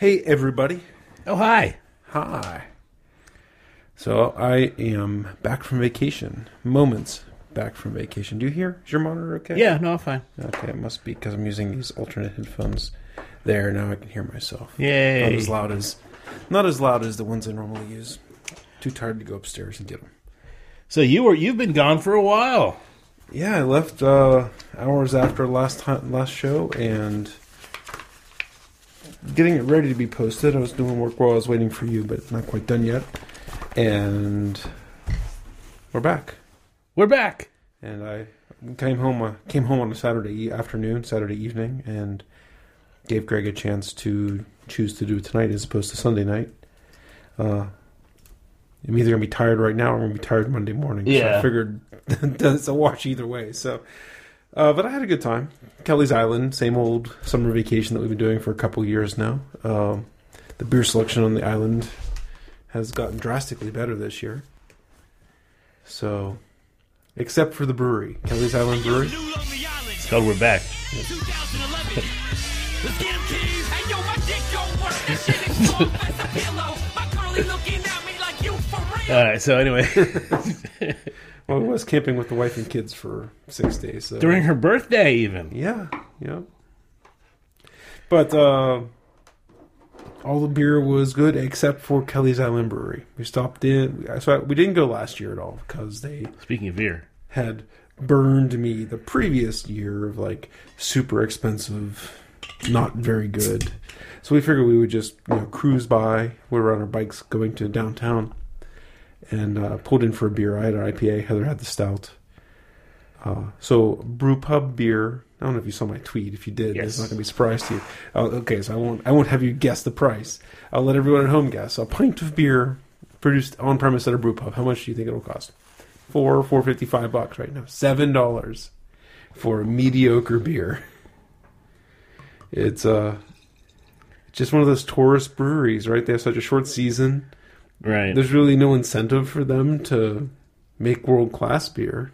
Hey, everybody. Oh, hi. Hi. So I am back from vacation. Moments back from vacation. Do you hear? Is your monitor okay? Yeah, no, I'm fine. Okay, it must be because I'm using these alternate headphones. There, now I can hear myself. Yay. Not as loud as, not as loud as the ones I normally use. Too tired to go upstairs and get them. So you were you've been gone for a while. Yeah, I left uh, hours after last time, last show, and getting it ready to be posted. I was doing work while I was waiting for you, but not quite done yet. And we're back. We're back. And I came home. Uh, came home on a Saturday afternoon, Saturday evening, and gave Greg a chance to choose to do it tonight as opposed to Sunday night. Uh, I'm either gonna be tired right now or I'm gonna be tired Monday morning. So I Yeah. figured it's a wash either way. So, uh, but I had a good time. Kelleys Island, same old summer vacation that we've been doing for a couple years now. Um, the beer selection on the island has gotten drastically better this year. So, except for the brewery, Kelleys Island Brewery. It's called We're Back. All right. So anyway, Well, I was camping with the wife and kids for six days. So. during her birthday, even. Yeah, yeah. But uh, all the beer was good except for Kelleys Island Brewery. We stopped in. So we didn't go last year at all because they Speaking of beer, had burned me the previous year of like super expensive, not very good. So we figured we would just you know cruise by. We were on our bikes going to downtown, and uh, pulled in for a beer. I had an IPA. Heather had the stout. Uh, so brew pub beer. I don't know if you saw my tweet. If you did, Yes. it's not going to be a surprise to you. Oh, okay, so I won't. I won't have you guess the price. I'll let everyone at home guess. A pint of beer produced on premise at a brew pub. How much do you think it'll cost? Four, four fifty five bucks right now. Seven dollars for a mediocre beer. It's uh just one of those tourist breweries, right? They have such a short season. Right? There's really no incentive for them to make world class beer.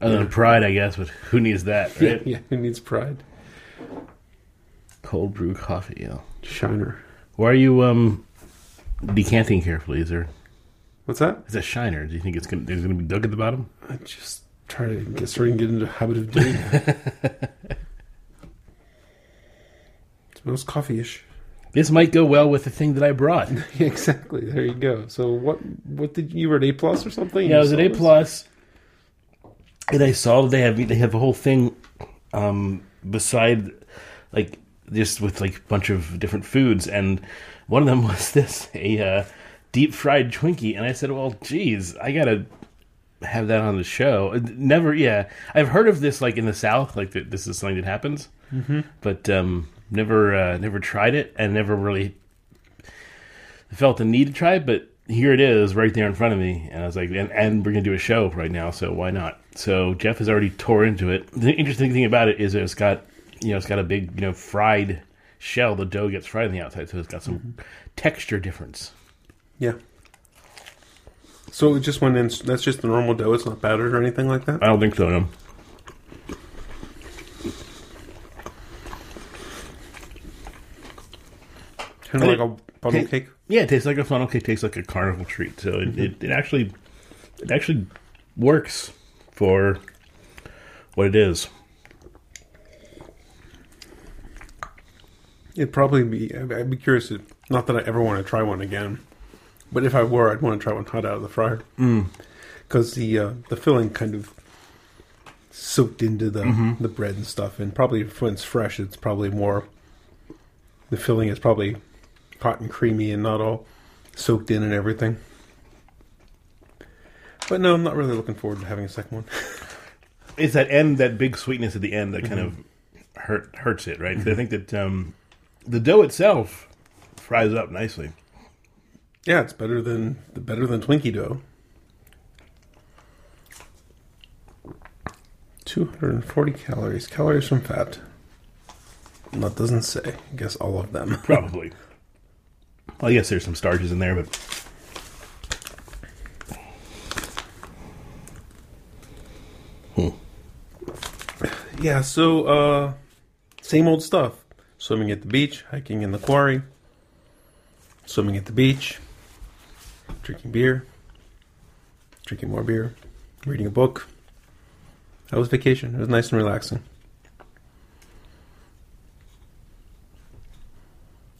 Other than pride, I guess. But who needs that, Yeah, right? yeah, who needs pride? Cold brew coffee. Yeah. Shiner. Why are you um decanting carefully? Is there What's that? is that shiner? Do you think it's gonna there's gonna be dug at the bottom? I just try to get started and get into the habit of doing that. it smells coffee-ish. This might go well with the thing that I brought. Exactly. There you go. So what? What did you were at A plus or something? Yeah, it was an A plus, and I saw that they have they have a whole thing, um, beside, like just with like a bunch of different foods, and one of them was this a uh, deep fried Twinkie, and I said, well, geez, I gotta have that on the show. Uh, Never, yeah, I've heard of this like in the South, like that this is something that happens, mm-hmm. but um, never uh, never tried it, and never really felt the need to try it, but here it is right there in front of me. And I was like, and, and we're going to do a show right now, so why not? So Jeff has already tore into it. The interesting thing about it is it's got, you know, it's got a big, you know, fried shell. The dough gets fried on the outside, so it's got some texture difference. Yeah. So it just went in. That's just the normal dough. It's not battered or anything like that. I don't think so, no. Kind of I like a funnel Okay. cake. Yeah, it tastes like a funnel cake. Tastes like a carnival treat. So it, it, it actually, it actually works for what it is. It'd probably be. I'd I'd be curious. To, not that I ever want to try one again, but if I were, I'd want to try one hot out of the fryer. Because the uh, the filling kind of soaked into the the bread and stuff, and probably when it's fresh, it's probably more. The filling is probably hot and creamy and not all soaked in and everything. But no, I'm not really looking forward to having a second one. it's that end, that big sweetness at the end that kind of hurt hurts it, right? 'Cause I think that um, the dough itself fries up nicely. Yeah, it's better than the better than Twinkie dough. Two hundred and forty calories. Calories from fat. That doesn't say. I guess all of them. Probably. well, I guess there's some starches in there, but Yeah, so uh same old stuff. swimming at the beach, hiking in the quarry, swimming at the beach, drinking beer, drinking more beer, reading a book. That was vacation. It was nice and relaxing.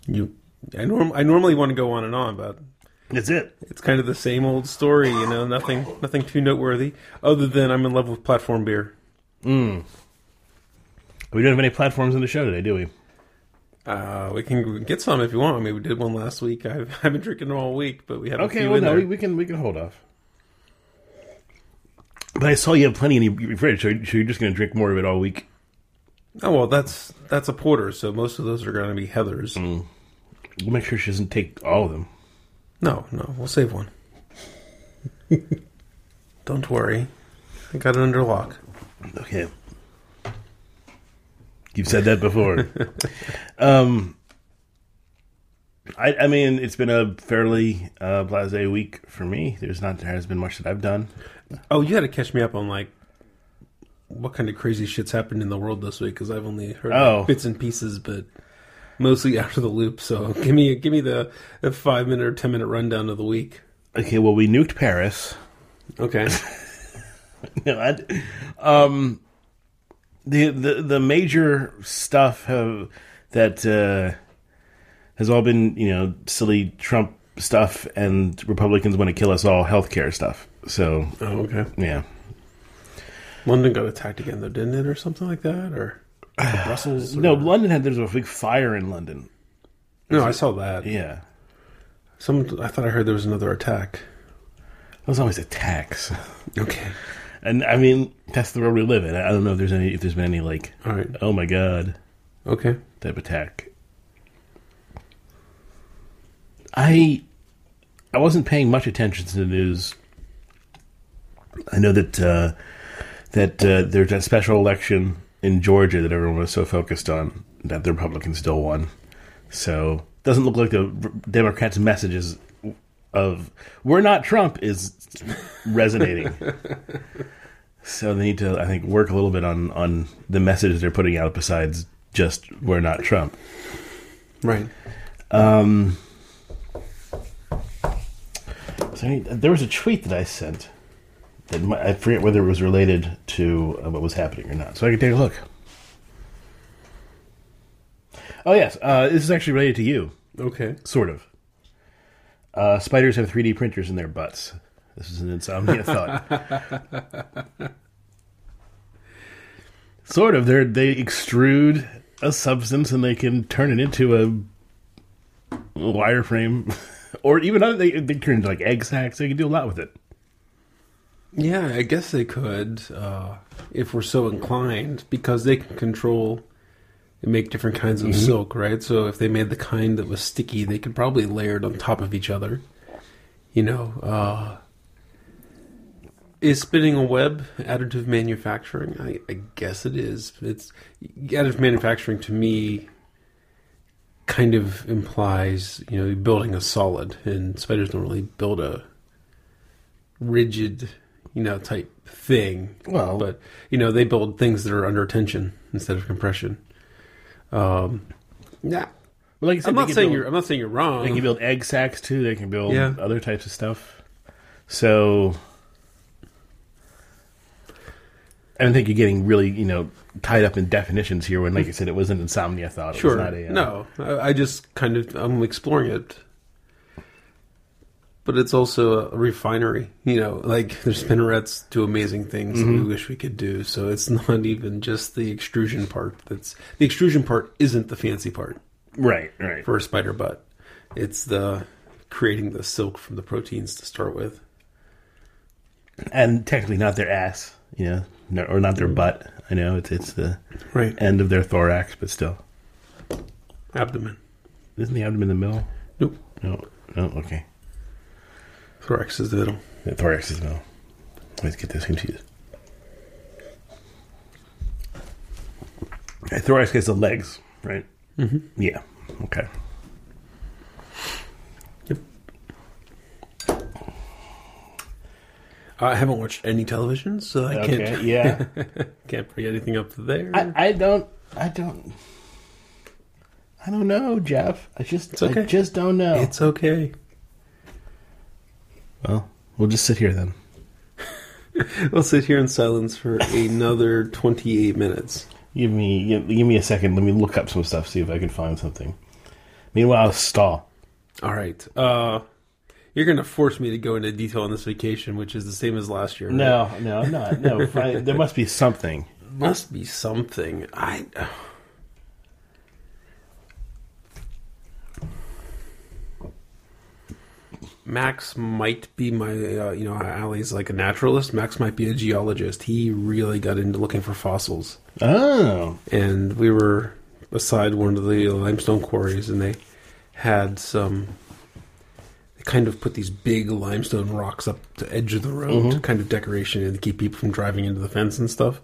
You, I norm, I normally want to go on and on, but That's it. it's kind of the same old story. You know, nothing, nothing too noteworthy, other than I'm in love with platform beer. Mm. We don't have any platforms in the show today, do we? Uh, we can get some if you want. I mean, we did one last week. I've, I've been drinking them all week, but we have a Okay, few well, no, we, we can we can hold off. But I saw you have plenty in your fridge, so so you're just going to drink more of it all week. Oh well, that's that's a porter, so most of those are going to be Heather's. Mm. We'll make sure she doesn't take all of them. No, no, we'll save one. Don't worry, I got it under lock. Okay. You've said that before. um, I, I mean, it's been a fairly uh, blase week for me. There's not there has been much that I've done. Oh, you got to catch me up on like what kind of crazy shit's happened in the world this week because I've only heard Oh. like, bits and pieces, but mostly out of the loop. So give me give me the, the five minute or ten minute rundown of the week. Okay, well, we nuked Paris. Okay. no, I, um, the the the major stuff have, that uh, has all been you know silly Trump stuff, and Republicans want to kill us all, healthcare stuff. So oh, okay. yeah, London got attacked again, though, didn't it, or something like that, or Brussels? Or... no, London had there's a big fire in London. no, I saw that. Yeah, Some, I thought I heard there was another attack. those always attacks, Okay. and I mean that's the world we live in. I don't know if there's any if there's been any like All right. oh my god Okay. type attack. I I wasn't paying much attention to the news. I know that uh, that uh, there's a special election in Georgia that everyone was so focused on that the Republicans still won. So doesn't look like the Democrats' messages of "We're not Trump" is resonating. so they need to, I think, work a little bit on on the messages they're putting out besides just "We're not Trump." Right. Um, so I- there was a tweet that I sent I forget whether it was related to uh, what was happening or not. So I can take a look. Oh yes, uh, this is actually related to you, Okay. sort of. Uh, spiders have 3D printers in their butts. This is an insomnia thought. sort of. They they extrude a substance and they can turn it into a wireframe, or even other, they they turn into like egg sacs. They can do a lot with it. Yeah, I guess they could, uh, if we're so inclined, because they can control and make different kinds of silk, right? So if they made the kind that was sticky, they could probably layer it on top of each other. You know, uh, is spinning a web additive manufacturing? I, I guess it is. It's additive manufacturing to me kind of implies you know building a solid, and spiders don't really build a rigid, you know, type thing. Well- but you know, they build things that are under tension instead of compression. Um, yeah, Well, like I said, I'm not saying build- you're. I'm not saying you're wrong. They can build egg sacs too. They can build Yeah. other types of stuff. So I don't think you're getting really, you know, tied up in definitions here. When, like I said, it was an insomnia thought. It Sure. was not a, uh, no, I, I just kind of I'm exploring it. But it's also a refinery, you know. Like there's spinnerets do amazing things that we Mm-hmm. wish we could do. So it's not even just the extrusion part. That's the extrusion part isn't the fancy part Right, right. for a spider butt. It's the creating the silk from the proteins to start with. and technically not their ass, you know, no, or not their butt. I know it's it's the Right. end of their thorax, but still, Abdomen. isn't the abdomen the middle? Nope. No, no. Okay, Thorax is the middle. the thorax is the middle. Let's get this confused. Okay, thorax gets the legs, right? Mm-hmm. Yeah. Okay. Yep. I haven't watched any television, so I Okay. can't Yeah. can't bring anything up there. I, I don't. I don't. I don't know, Jeff. I just, It's okay. I just don't know. It's okay. Well, we'll just sit here then. We'll sit here in silence for another 28 minutes. Give me, give, give me a second. Let me look up some stuff, see if I can find something. Meanwhile, stall. All right. Uh, you're going to force me to go into detail on this vacation, which is the same as last year. right? No, no, I'm not. No, fi- there must be something. Must be something. I. Max might be my, uh, you know, Ali's like a naturalist. Max might be a geologist. He really got into looking for fossils. Oh, and we were beside one of the limestone quarries, and they had some. They kind of put these big limestone rocks up the edge of the road, kind of decoration, and to keep people from driving into the fence and stuff.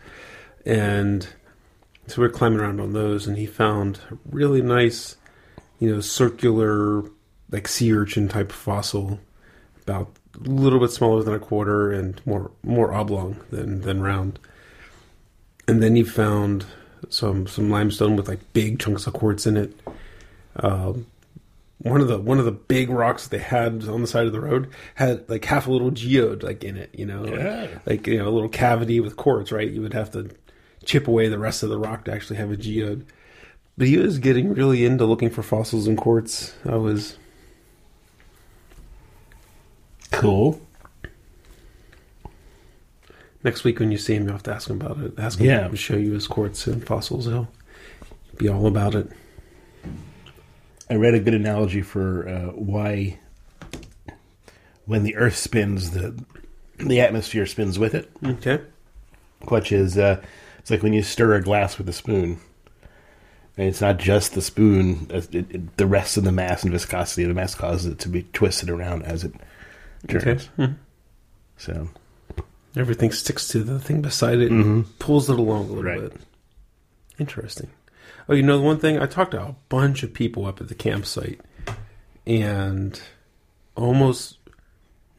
And so we are climbing around on those, and he found a really nice, you know, circular, like sea urchin type fossil, about a little bit smaller than a quarter and more more oblong than than round and then he found some some limestone with like big chunks of quartz in it. Um, one of the one of the big rocks they had on the side of the road had like half a little geode like in it, you know, like- Yeah. like, you know a little cavity with quartz. Right, you would have to chip away the rest of the rock to actually have a geode. But he was getting really into looking for fossils and quartz. I was cool. next week when you see him, you'll have to ask him about it. Ask him Yeah. to show you his quartz and fossils. He'll be all about it. I read a good analogy for uh, why, when the Earth spins, the the atmosphere spins with it. Okay. Which is, uh, it's like when you stir a glass with a spoon. And it's not just the spoon; it, it, the rest of the mass and viscosity of the mass causes it to be twisted around as it Okay. Hmm. So, Everything sticks to the thing beside it and pulls it along a little Right. bit. Interesting. Oh, you know the one thing I talked to a bunch of people up at the campsite, and almost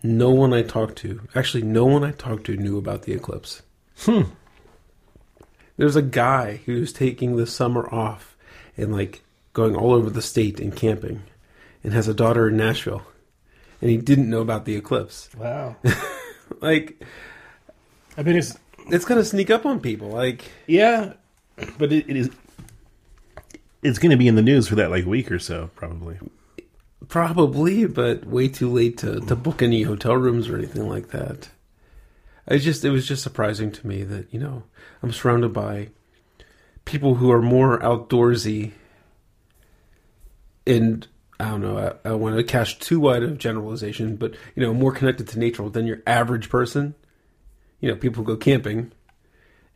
no one I talked to, actually no one I talked to knew about the eclipse. Hmm. There's a guy who's taking the summer off and like going all over the state and camping, and has a daughter in Nashville, and he didn't know about the eclipse. wow. Like I mean, it's it's gonna sneak up on people. Like yeah, but it, it is. It's going to be in the news for that like week or so, probably. probably, but way too late to, to book any hotel rooms or anything like that. I just it was just surprising to me that you know I'm surrounded by people who are more outdoorsy, and I don't know. I, I want to cast too wide of generalization, but you know more connected to nature than your average person. You know, people who go camping,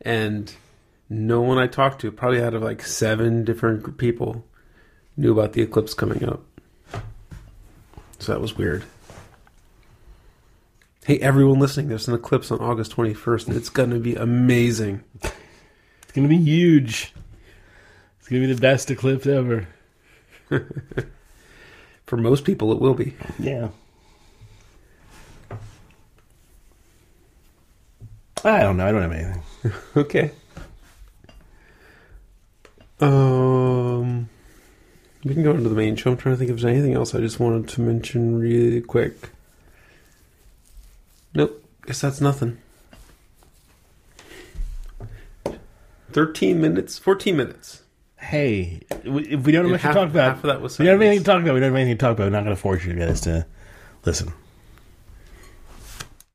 and no one I talked to, probably out of like seven different people, knew about the eclipse coming up. So that was weird. Hey, everyone listening, there's an eclipse on August 21st, and it's going to be amazing. It's going to be huge. It's going to be the best eclipse ever. For most people, it will be. Yeah. I don't know. I don't have anything. Okay. Um, we can go into the main show. I'm trying to think if there's anything else I just wanted to mention really quick. Nope. Guess that's nothing. 13 minutes, 14 minutes. Hey, if we don't have much to talk about, half of that was we don't have anything to talk about. We don't have anything to talk about. We're not going to force you guys to listen.